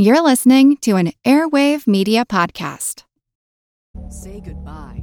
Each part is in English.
You're listening to an Airwave Media Podcast. Say goodbye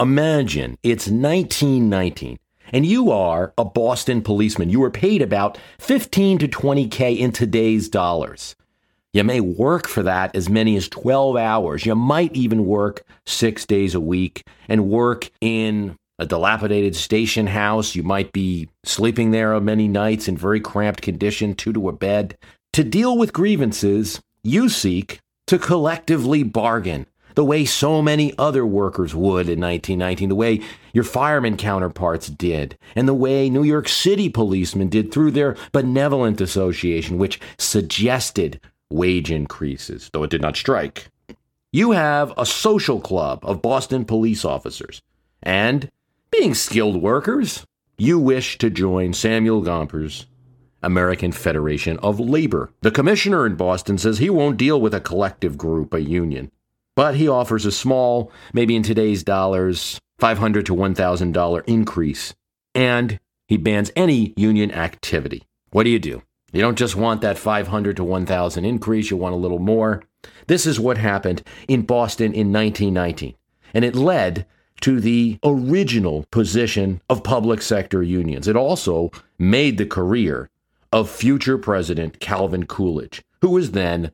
Imagine it's 1919 and you are a Boston policeman. You are paid about 15 to 20K in today's dollars. You may work for that as many as 12 hours. You might even work six days a week and work in a dilapidated station house. You might be sleeping there many nights in very cramped condition, two to a bed. To deal with grievances, you seek to collectively bargain the way so many other workers would in 1919, the way your fireman counterparts did, and the way New York City policemen did through their benevolent association, which suggested wage increases, though it did not strike. You have a social club of Boston police officers, and being skilled workers, you wish to join Samuel Gompers' American Federation of Labor. The commissioner in Boston says he won't deal with a collective group, a union. But he offers a small, maybe in today's dollars, $500 to $1,000 increase. And he bans any union activity. What do you do? You don't just want that 500 to 1,000 increase, you want a little more. This is what happened in Boston in 1919. And it led to the original position of public sector unions. It also made the career of future President Calvin Coolidge, who was then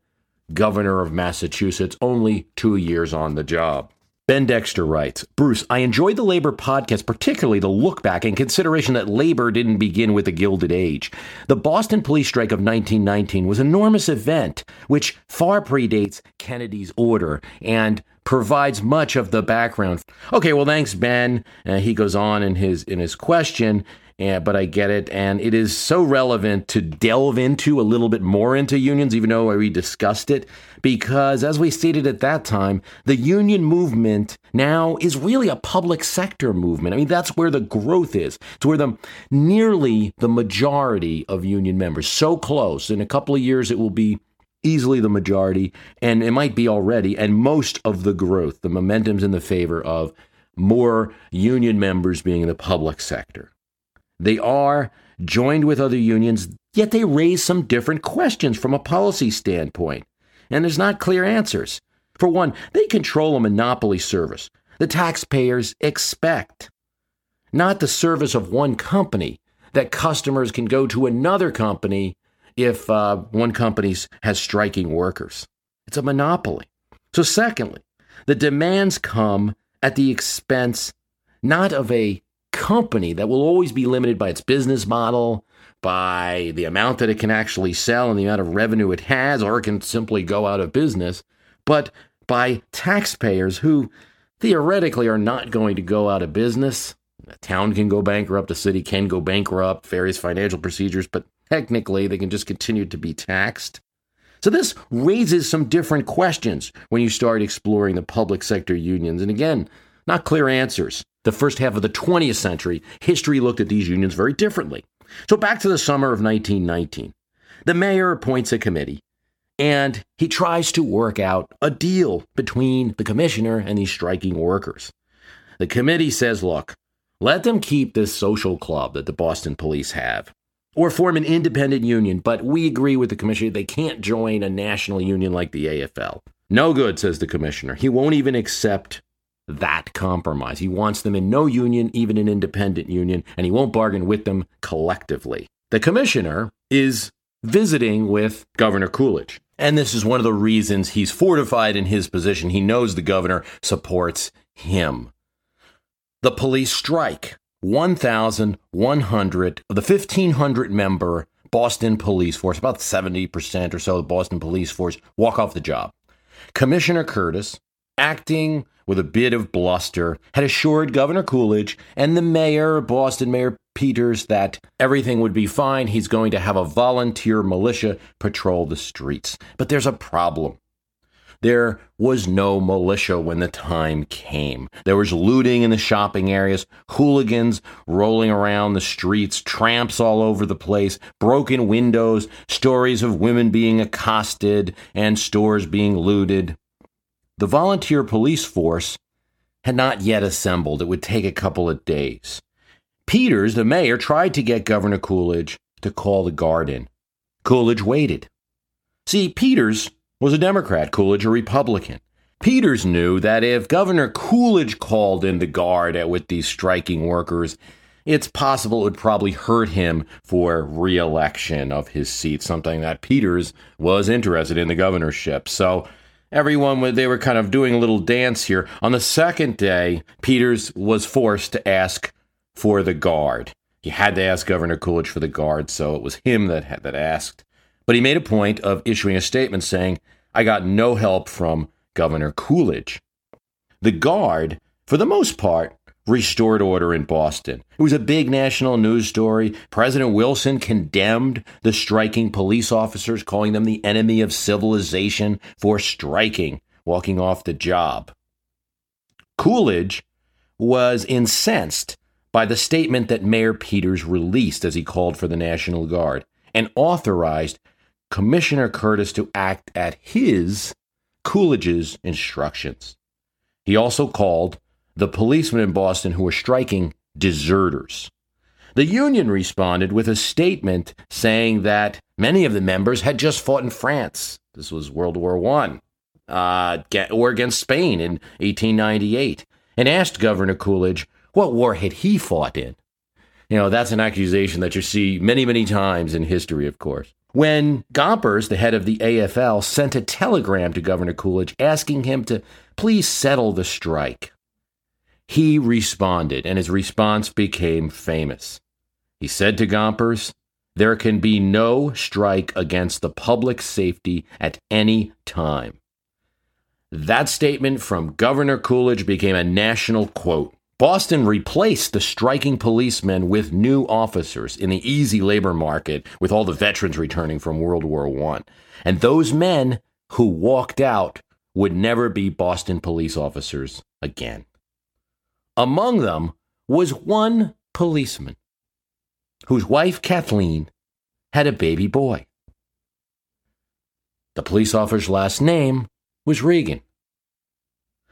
governor of Massachusetts, only two years on the job. Ben Dexter writes Bruce, I enjoyed the labor podcast, particularly the look back in consideration that labor didn't begin with the Gilded Age. The Boston police strike of 1919 was an enormous event which far predates Kennedy's order and provides much of the background. Okay, well, thanks, Ben. Uh, he goes on in his in his question. Yeah, but I get it. And it is so relevant to delve into a little bit more into unions, even though we discussed it, because as we stated at that time, the union movement now is really a public sector movement. I mean, that's where the growth is. It's where the nearly the majority of union members, so close. In a couple of years, it will be easily the majority, and it might be already, and most of the growth, the momentum's in the favor of more union members being in the public sector. They are joined with other unions, yet they raise some different questions from a policy standpoint. And there's not clear answers. For one, they control a monopoly service the taxpayers expect, not the service of one company that customers can go to another company if uh, one company has striking workers. It's a monopoly. So, secondly, the demands come at the expense not of a company that will always be limited by its business model, by the amount that it can actually sell and the amount of revenue it has, or it can simply go out of business, but by taxpayers who theoretically are not going to go out of business. A town can go bankrupt, a city can go bankrupt, various financial procedures, but technically they can just continue to be taxed. So this raises some different questions when you start exploring the public sector unions. And again, not clear answers the first half of the 20th century, history looked at these unions very differently. So back to the summer of 1919. The mayor appoints a committee and he tries to work out a deal between the commissioner and these striking workers. The committee says, look, let them keep this social club that the Boston police have or form an independent union, but we agree with the commissioner they can't join a national union like the AFL. No good, says the commissioner. He won't even accept that compromise. He wants them in no union, even an independent union, and he won't bargain with them collectively. The commissioner is visiting with Governor Coolidge. And this is one of the reasons he's fortified in his position. He knows the governor supports him. The police strike. 1,100 of the 1,500 member Boston police force, about 70% or so of the Boston police force, walk off the job. Commissioner Curtis, acting with a bit of bluster, had assured Governor Coolidge and the mayor, Boston Mayor Peters, that everything would be fine. He's going to have a volunteer militia patrol the streets. But there's a problem. there was no militia when the time came. There was looting in the shopping areas, hooligans rolling around the streets, tramps all over the place, broken windows, stories of women being accosted, and stores being looted. The volunteer police force had not yet assembled. It would take a couple of days. Peters, the mayor, tried to get Governor Coolidge to call the guard in. Coolidge waited. See, Peters was a Democrat, Coolidge a Republican. Peters knew that if Governor Coolidge called in the guard with these striking workers, it's possible it would probably hurt him for reelection of his seat, something that Peters was interested in the governorship. So everyone they were kind of doing a little dance here. On the second day, Peters was forced to ask for the guard. He had to ask Governor Coolidge for the guard, so it was him that had, that asked. But he made a point of issuing a statement saying, I got no help from Governor Coolidge. The Guard, for the most part, restored order in Boston. It was a big national news story. President Wilson condemned the striking police officers, calling them the enemy of civilization for striking, walking off the job. Coolidge was incensed by the statement that Mayor Peters released as he called for the National Guard and authorized Commissioner Curtis to act at his, Coolidge's, instructions. He also called the policemen in Boston who were striking deserters. The Union responded with a statement saying that many of the members had just fought in France. This was World War I, uh, or against Spain in 1898, and asked Governor Coolidge what war had he fought in. You know, that's an accusation that you see many, many times in history, of course. When Gompers, the head of the AFL, sent a telegram to Governor Coolidge asking him to please settle the strike, he responded, and his response became famous. He said to Gompers, There can be no strike against the public safety at any time. That statement from Governor Coolidge became a national quote. Boston replaced the striking policemen with new officers in the easy labor market with all the veterans returning from World War I. And those men who walked out would never be Boston police officers again. Among them was one policeman whose wife, Kathleen, had a baby boy. The police officer's last name was Regan.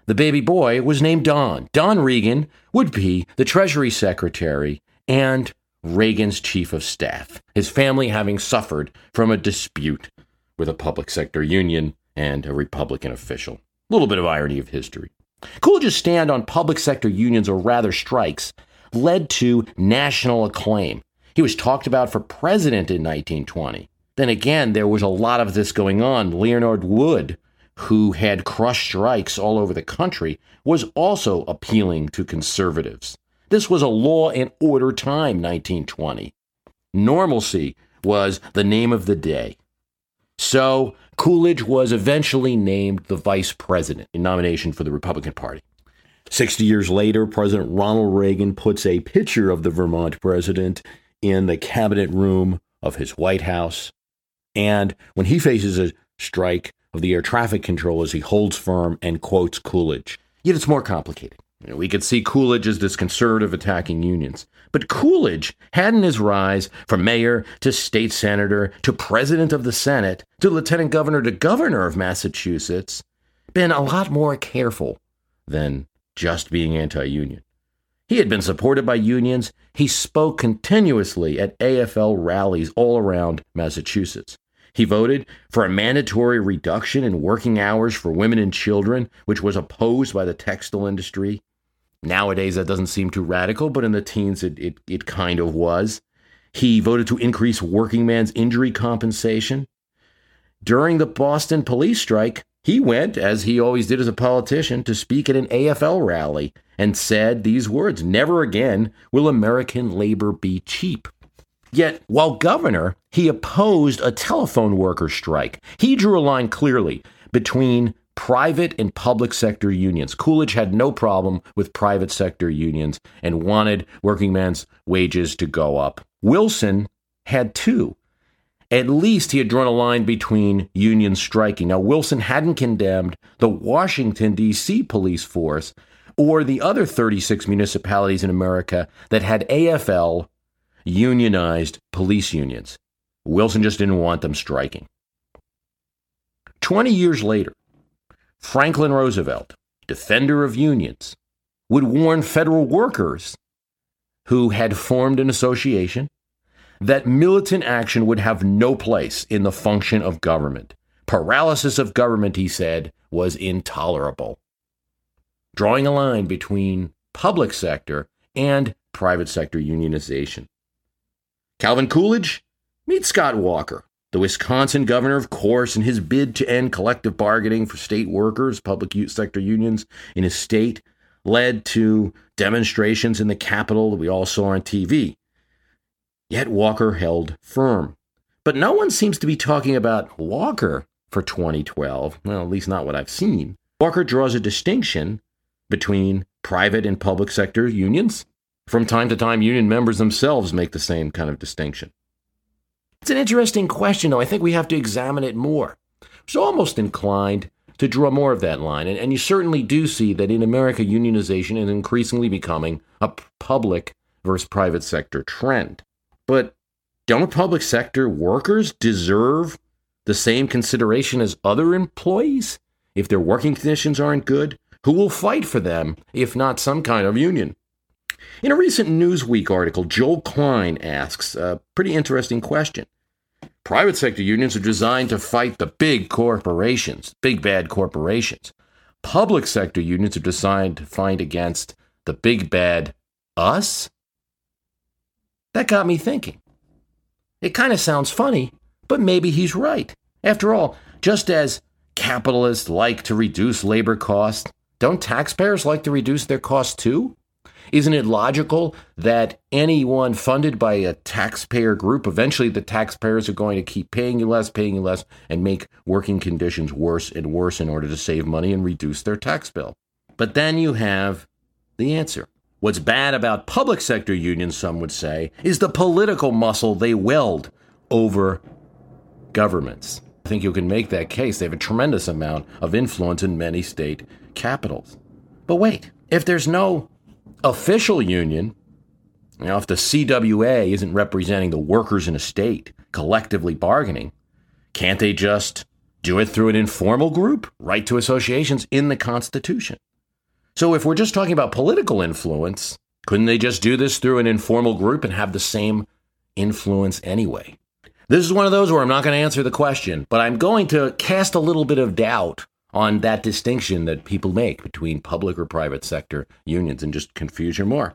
The baby boy was named Don. Don Regan would be the Treasury Secretary and Reagan's chief of staff, his family having suffered from a dispute with a public sector union and a Republican official. A little bit of irony of history. Coolidge's stand on public sector unions, or rather strikes, led to national acclaim. He was talked about for president in 1920. Then again, there was a lot of this going on. Leonard Wood who had crushed strikes all over the country, was also appealing to conservatives. This was a law and order time, 1920. Normalcy was the name of the day. So Coolidge was eventually named the vice president in nomination for the Republican Party. 60 years later, President Ronald Reagan puts a picture of the Vermont president in the cabinet room of his White House. And when he faces a strike, of the air traffic controllers, he holds firm and quotes Coolidge. Yet it's more complicated. You know, we could see Coolidge as this conservative attacking unions. But Coolidge had in his rise from mayor to state senator to president of the Senate to lieutenant governor to governor of Massachusetts been a lot more careful than just being anti union. He had been supported by unions. He spoke continuously at AFL rallies all around Massachusetts. He voted for a mandatory reduction in working hours for women and children, which was opposed by the textile industry. Nowadays, that doesn't seem too radical, but in the teens, it, it, it kind of was. He voted to increase working man's injury compensation. During the Boston police strike, he went, as he always did as a politician, to speak at an AFL rally and said these words Never again will American labor be cheap. Yet, while governor, he opposed a telephone worker strike. He drew a line clearly between private and public sector unions. Coolidge had no problem with private sector unions and wanted working men's wages to go up. Wilson had too. at least he had drawn a line between union striking. Now, Wilson hadn't condemned the Washington, D.C. police force or the other 36 municipalities in America that had AFL unionized police unions. Wilson just didn't want them striking. 20 years later, Franklin Roosevelt, defender of unions, would warn federal workers who had formed an association that militant action would have no place in the function of government. Paralysis of government, he said, was intolerable. Drawing a line between public sector and private sector unionization. Calvin Coolidge, meet Scott Walker, the Wisconsin governor, of course, in his bid to end collective bargaining for state workers, public sector unions in his state, led to demonstrations in the Capitol that we all saw on TV. Yet Walker held firm. But no one seems to be talking about Walker for 2012, well, at least not what I've seen. Walker draws a distinction between private and public sector unions. From time to time, union members themselves make the same kind of distinction. It's an interesting question, though. I think we have to examine it more. So almost inclined to draw more of that line. And, and you certainly do see that in America, unionization is increasingly becoming a public versus private sector trend. But don't public sector workers deserve the same consideration as other employees? If their working conditions aren't good, who will fight for them if not some kind of union? In a recent Newsweek article, Joel Klein asks a pretty interesting question. Private sector unions are designed to fight the big corporations, big bad corporations. Public sector unions are designed to fight against the big bad us? That got me thinking. It kind of sounds funny, but maybe he's right. After all, just as capitalists like to reduce labor costs, don't taxpayers like to reduce their costs too? Isn't it logical that anyone funded by a taxpayer group, eventually the taxpayers are going to keep paying you less, paying you less, and make working conditions worse and worse in order to save money and reduce their tax bill? But then you have the answer. What's bad about public sector unions, some would say, is the political muscle they weld over governments. I think you can make that case. They have a tremendous amount of influence in many state capitals. But wait, if there's no official union, you know, if the CWA isn't representing the workers in a state collectively bargaining, can't they just do it through an informal group, right to associations in the Constitution? So if we're just talking about political influence, couldn't they just do this through an informal group and have the same influence anyway? This is one of those where I'm not going to answer the question, but I'm going to cast a little bit of doubt on that distinction that people make between public or private sector unions and just confuse you more.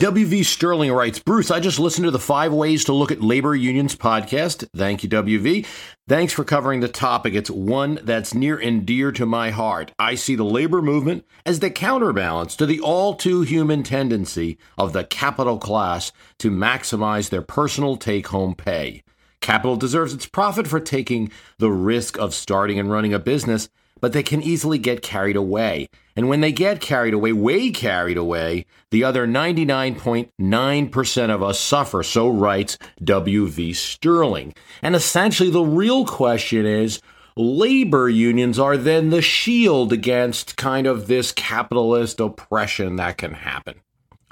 WV Sterling writes, Bruce, I just listened to the Five Ways to Look at Labor Unions podcast. Thank you, WV. Thanks for covering the topic. It's one that's near and dear to my heart. I see the labor movement as the counterbalance to the all too human tendency of the capital class to maximize their personal take home pay. Capital deserves its profit for taking the risk of starting and running a business but they can easily get carried away. And when they get carried away, way carried away, the other 99.9% of us suffer, so writes W.V. Sterling. And essentially, the real question is labor unions are then the shield against kind of this capitalist oppression that can happen.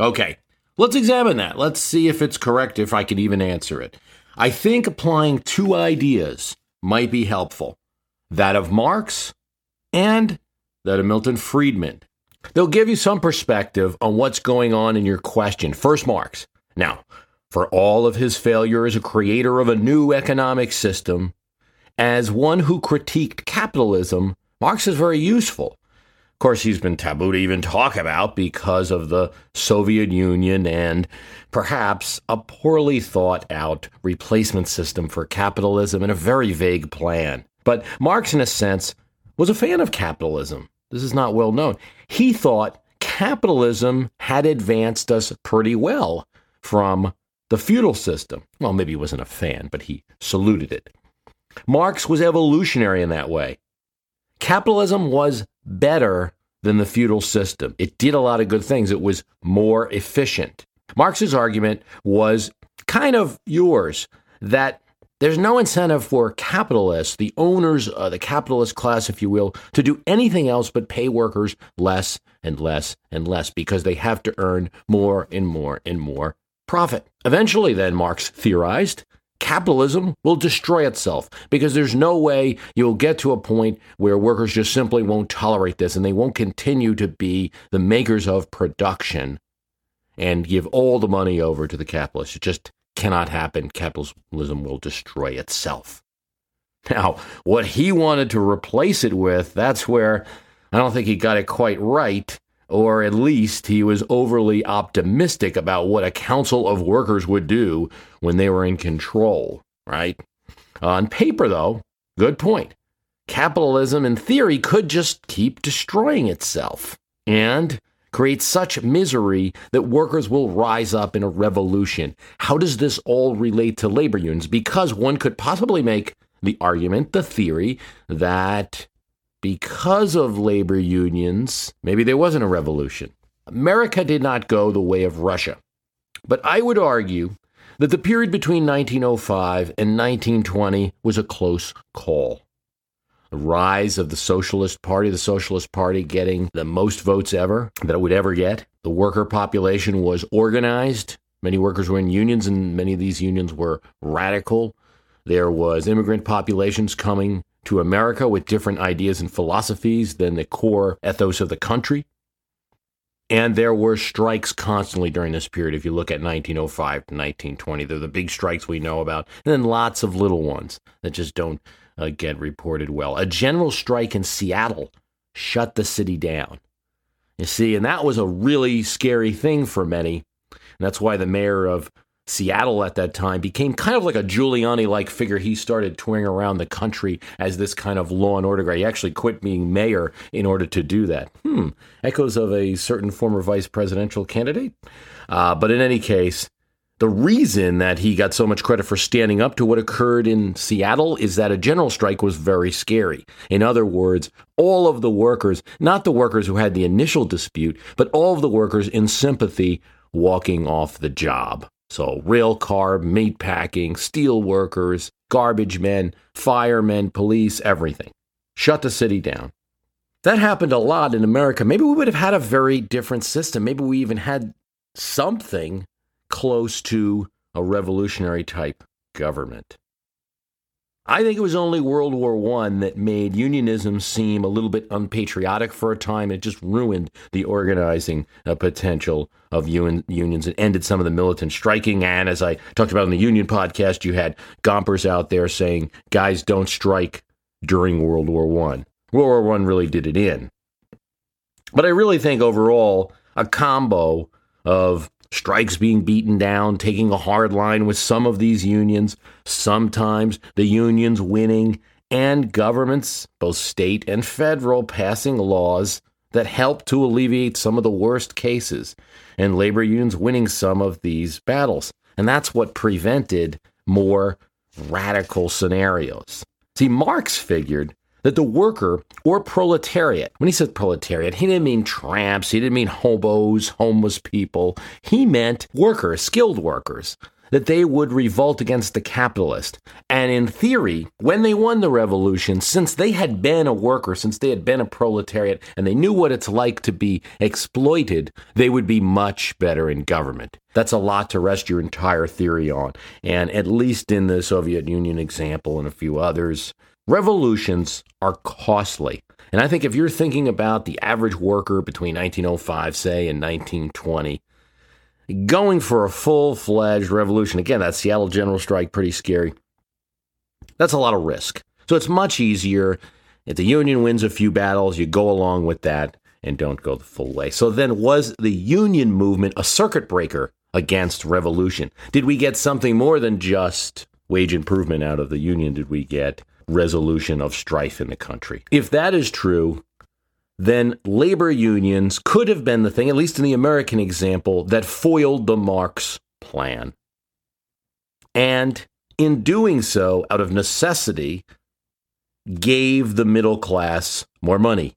Okay, let's examine that. Let's see if it's correct, if I can even answer it. I think applying two ideas might be helpful that of Marx and that of Milton Friedman. They'll give you some perspective on what's going on in your question. First, Marx. Now, for all of his failure as a creator of a new economic system, as one who critiqued capitalism, Marx is very useful. Of course, he's been taboo to even talk about because of the Soviet Union and perhaps a poorly thought out replacement system for capitalism and a very vague plan. But Marx, in a sense, was a fan of capitalism. This is not well known. He thought capitalism had advanced us pretty well from the feudal system. Well, maybe he wasn't a fan, but he saluted it. Marx was evolutionary in that way. Capitalism was better than the feudal system. It did a lot of good things. It was more efficient. Marx's argument was kind of yours that there's no incentive for capitalists, the owners, uh, the capitalist class, if you will, to do anything else but pay workers less and less and less because they have to earn more and more and more profit. Eventually, then, Marx theorized, capitalism will destroy itself because there's no way you'll get to a point where workers just simply won't tolerate this and they won't continue to be the makers of production and give all the money over to the capitalists. It just cannot happen. Capitalism will destroy itself. Now, what he wanted to replace it with, that's where I don't think he got it quite right, or at least he was overly optimistic about what a council of workers would do when they were in control, right? Uh, on paper, though, good point. Capitalism, in theory, could just keep destroying itself. And creates such misery that workers will rise up in a revolution. How does this all relate to labor unions? Because one could possibly make the argument, the theory, that because of labor unions, maybe there wasn't a revolution. America did not go the way of Russia. But I would argue that the period between 1905 and 1920 was a close call rise of the Socialist Party, the Socialist Party getting the most votes ever that it would ever get. The worker population was organized. Many workers were in unions, and many of these unions were radical. There was immigrant populations coming to America with different ideas and philosophies than the core ethos of the country. And there were strikes constantly during this period. If you look at 1905 to 1920, they're the big strikes we know about, and then lots of little ones that just don't uh, get reported well. A general strike in Seattle shut the city down. You see, and that was a really scary thing for many. And that's why the mayor of Seattle at that time became kind of like a Giuliani like figure. He started touring around the country as this kind of law and order guy. He actually quit being mayor in order to do that. Hmm, echoes of a certain former vice presidential candidate. Uh, but in any case, the reason that he got so much credit for standing up to what occurred in Seattle is that a general strike was very scary. In other words, all of the workers, not the workers who had the initial dispute, but all of the workers in sympathy walking off the job. So, rail car, meat packing, steel workers, garbage men, firemen, police, everything. Shut the city down. That happened a lot in America. Maybe we would have had a very different system. Maybe we even had something close to a revolutionary type government. I think it was only World War I that made unionism seem a little bit unpatriotic for a time. It just ruined the organizing uh, potential of un- unions. It ended some of the militant striking. And as I talked about in the union podcast, you had Gompers out there saying, guys, don't strike. during World War I. World War I really did it in. But I really think overall, a combo of strikes being beaten down, taking a hard line with some of these unions, sometimes the unions winning, and governments, both state and federal, passing laws that help to alleviate some of the worst cases, and labor unions winning some of these battles. And that's what prevented more radical scenarios. See, Marx figured that the worker or proletariat, when he said proletariat, he didn't mean tramps, he didn't mean hobos, homeless people. He meant workers, skilled workers, that they would revolt against the capitalist. And in theory, when they won the revolution, since they had been a worker, since they had been a proletariat, and they knew what it's like to be exploited, they would be much better in government. That's a lot to rest your entire theory on. And at least in the Soviet Union example and a few others, Revolutions are costly. And I think if you're thinking about the average worker between 1905, say, and 1920, going for a full fledged revolution, again, that Seattle General Strike, pretty scary. That's a lot of risk. So it's much easier if the Union wins a few battles, you go along with that and don't go the full way. So then, was the Union movement a circuit breaker against revolution? Did we get something more than just wage improvement out of the Union? Did we get resolution of strife in the country. If that is true, then labor unions could have been the thing, at least in the American example, that foiled the Marx plan. And in doing so, out of necessity, gave the middle class more money.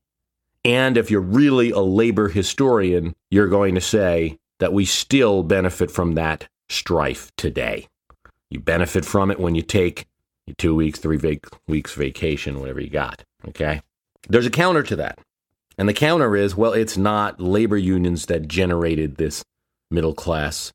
And if you're really a labor historian, you're going to say that we still benefit from that strife today. You benefit from it when you take two weeks, three vac- weeks vacation, whatever you got. Okay. There's a counter to that. And the counter is well, it's not labor unions that generated this middle class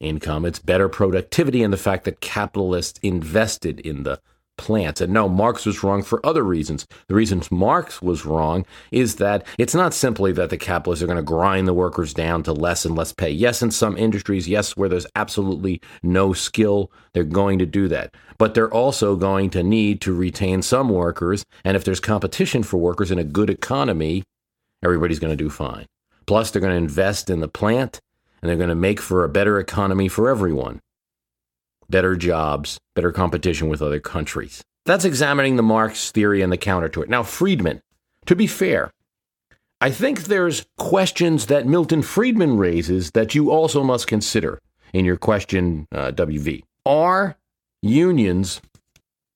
income. It's better productivity and the fact that capitalists invested in the plants. And no, Marx was wrong for other reasons. The reasons Marx was wrong is that it's not simply that the capitalists are going to grind the workers down to less and less pay. Yes, in some industries, yes, where there's absolutely no skill, they're going to do that. But they're also going to need to retain some workers. And if there's competition for workers in a good economy, everybody's going to do fine. Plus, they're going to invest in the plant and they're going to make for a better economy for everyone better jobs, better competition with other countries. That's examining the Marx theory and the counter to it. Now, Friedman, to be fair, I think there's questions that Milton Friedman raises that you also must consider in your question, uh, WV. Are unions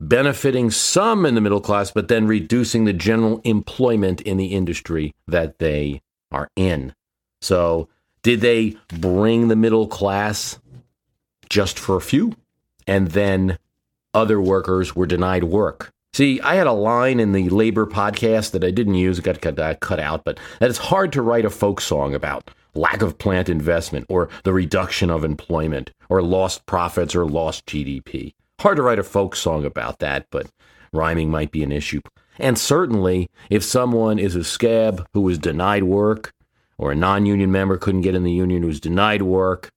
benefiting some in the middle class, but then reducing the general employment in the industry that they are in? So, did they bring the middle class just for a few? and then other workers were denied work. See, I had a line in the labor podcast that I didn't use, it got cut, uh, cut out, but that it's hard to write a folk song about lack of plant investment or the reduction of employment or lost profits or lost GDP. Hard to write a folk song about that, but rhyming might be an issue. And certainly, if someone is a scab who was denied work or a non union member couldn't get in the union who was denied work,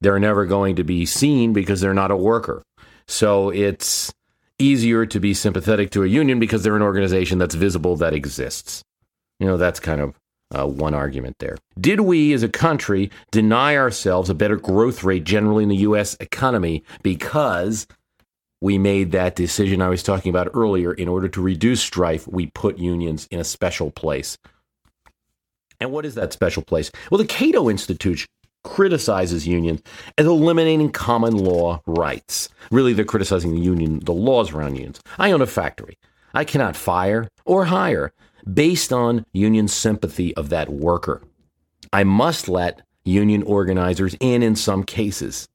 they're never going to be seen because they're not a worker. So it's easier to be sympathetic to a union because they're an organization that's visible that exists. You know, that's kind of uh, one argument there. Did we as a country deny ourselves a better growth rate generally in the U.S. economy because we made that decision I was talking about earlier? In order to reduce strife, we put unions in a special place. And what is that special place? Well, the Cato Institute criticizes unions as eliminating common law rights. Really, they're criticizing the union, the laws around unions. I own a factory. I cannot fire or hire based on union sympathy of that worker. I must let union organizers in in some cases.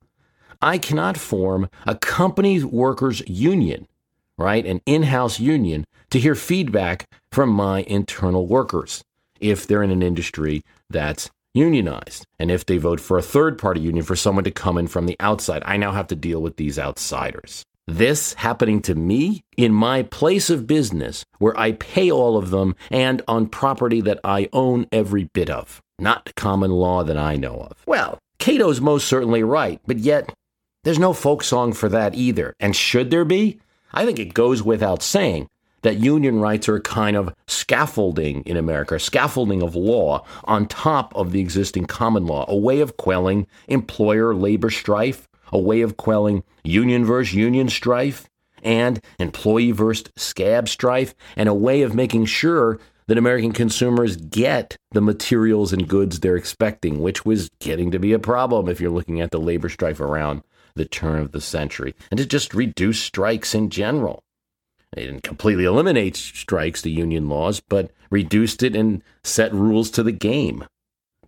I cannot form a company's workers union, right? An in-house union to hear feedback from my internal workers if they're in an industry that's unionized. And if they vote for a third party union for someone to come in from the outside, I now have to deal with these outsiders. This happening to me in my place of business where I pay all of them and on property that I own every bit of, not common law that I know of. Well, Cato's most certainly right, but yet there's no folk song for that either. And should there be? I think it goes without saying that union rights are a kind of scaffolding in America, scaffolding of law on top of the existing common law, a way of quelling employer labor strife, a way of quelling union versus union strife, and employee versus scab strife, and a way of making sure that American consumers get the materials and goods they're expecting, which was getting to be a problem if you're looking at the labor strife around the turn of the century, and to just reduce strikes in general. They didn't completely eliminate strikes, the union laws, but reduced it and set rules to the game.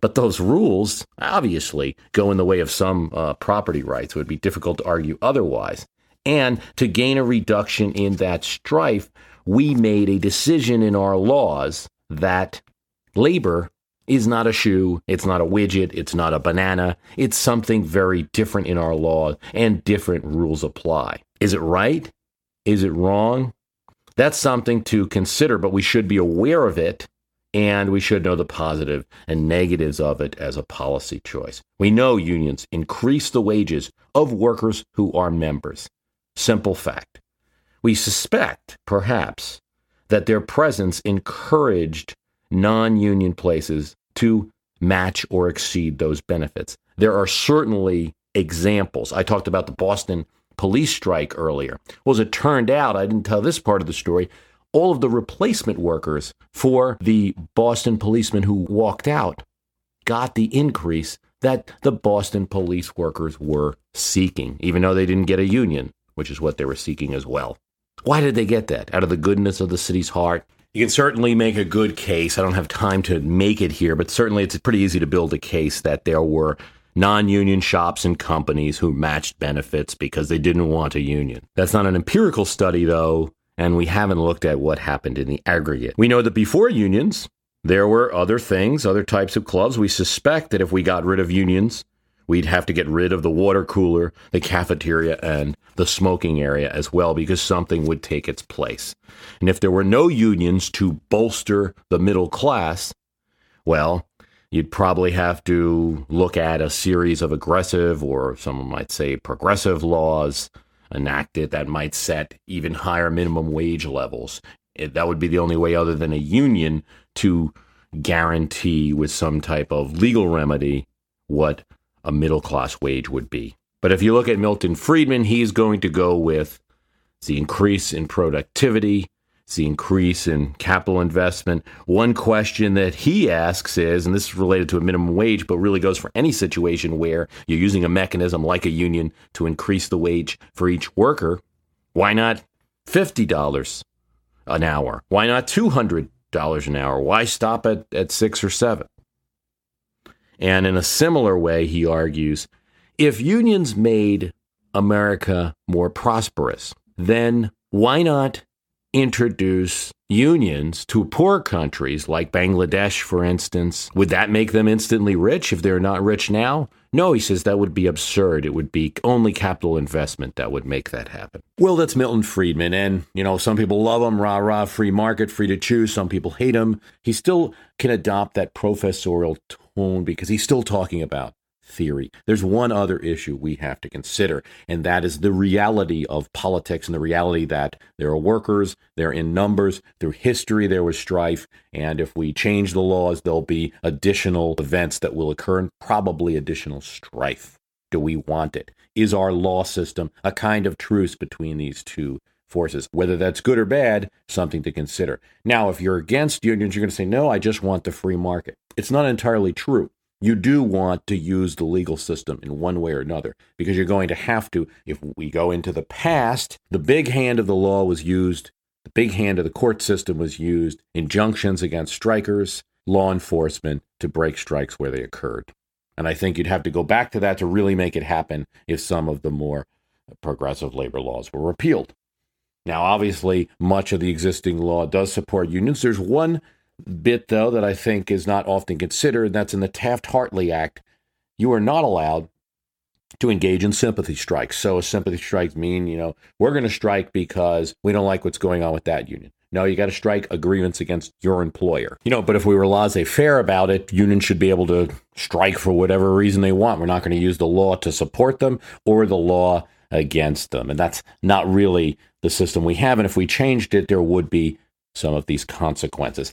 But those rules obviously go in the way of some uh, property rights. It would be difficult to argue otherwise. And to gain a reduction in that strife, we made a decision in our laws that labor is not a shoe, it's not a widget, it's not a banana. It's something very different in our law, and different rules apply. Is it right? Is it wrong? That's something to consider, but we should be aware of it and we should know the positive and negatives of it as a policy choice. We know unions increase the wages of workers who are members. Simple fact. We suspect, perhaps, that their presence encouraged non union places to match or exceed those benefits. There are certainly examples. I talked about the Boston police strike earlier. Well, as it turned out, I didn't tell this part of the story. All of the replacement workers for the Boston policemen who walked out got the increase that the Boston police workers were seeking, even though they didn't get a union, which is what they were seeking as well. Why did they get that? Out of the goodness of the city's heart? You can certainly make a good case. I don't have time to make it here, but certainly it's pretty easy to build a case that there were non union shops and companies who matched benefits because they didn't want a union. That's not an empirical study, though, and we haven't looked at what happened in the aggregate. We know that before unions, there were other things, other types of clubs. We suspect that if we got rid of unions, we'd have to get rid of the water cooler, the cafeteria, and the smoking area as well because something would take its place. And if there were no unions to bolster the middle class, well, you'd probably have to look at a series of aggressive or someone might say progressive laws enacted that might set even higher minimum wage levels. It, that would be the only way, other than a union, to guarantee with some type of legal remedy what a middle class wage would be. But if you look at Milton Friedman, he's going to go with the increase in productivity, the increase in capital investment. One question that he asks is, and this is related to a minimum wage, but really goes for any situation where you're using a mechanism like a union to increase the wage for each worker, why not $50 an hour? Why not $200 an hour? Why stop at, at six or seven? And in a similar way, he argues if unions made America more prosperous, then why not introduce unions to poor countries like Bangladesh, for instance? Would that make them instantly rich if they're not rich now? No, he says that would be absurd. It would be only capital investment that would make that happen. Well, that's Milton Friedman. And, you know, some people love him, rah, rah, free market, free to choose. Some people hate him. He still can adopt that professorial tone because he's still talking about theory. There's one other issue we have to consider, and that is the reality of politics and the reality that there are workers, they're in numbers, through history there was strife, and if we change the laws, there'll be additional events that will occur and probably additional strife. Do we want it? Is our law system a kind of truce between these two forces. Whether that's good or bad, something to consider. Now, if you're against unions, you're going to say, no, I just want the free market. It's not entirely true you do want to use the legal system in one way or another because you're going to have to. If we go into the past, the big hand of the law was used, the big hand of the court system was used, injunctions against strikers, law enforcement to break strikes where they occurred. And I think you'd have to go back to that to really make it happen if some of the more progressive labor laws were repealed. Now, obviously, much of the existing law does support unions. There's one bit, though, that I think is not often considered. and That's in the Taft Hartley Act. You are not allowed to engage in sympathy strikes. So, a sympathy strike mean, you know, we're going to strike because we don't like what's going on with that union. No, you got to strike a grievance against your employer. You know, but if we were laissez faire about it, unions should be able to strike for whatever reason they want. We're not going to use the law to support them or the law against them. And that's not really the system we have. And if we changed it, there would be some of these consequences.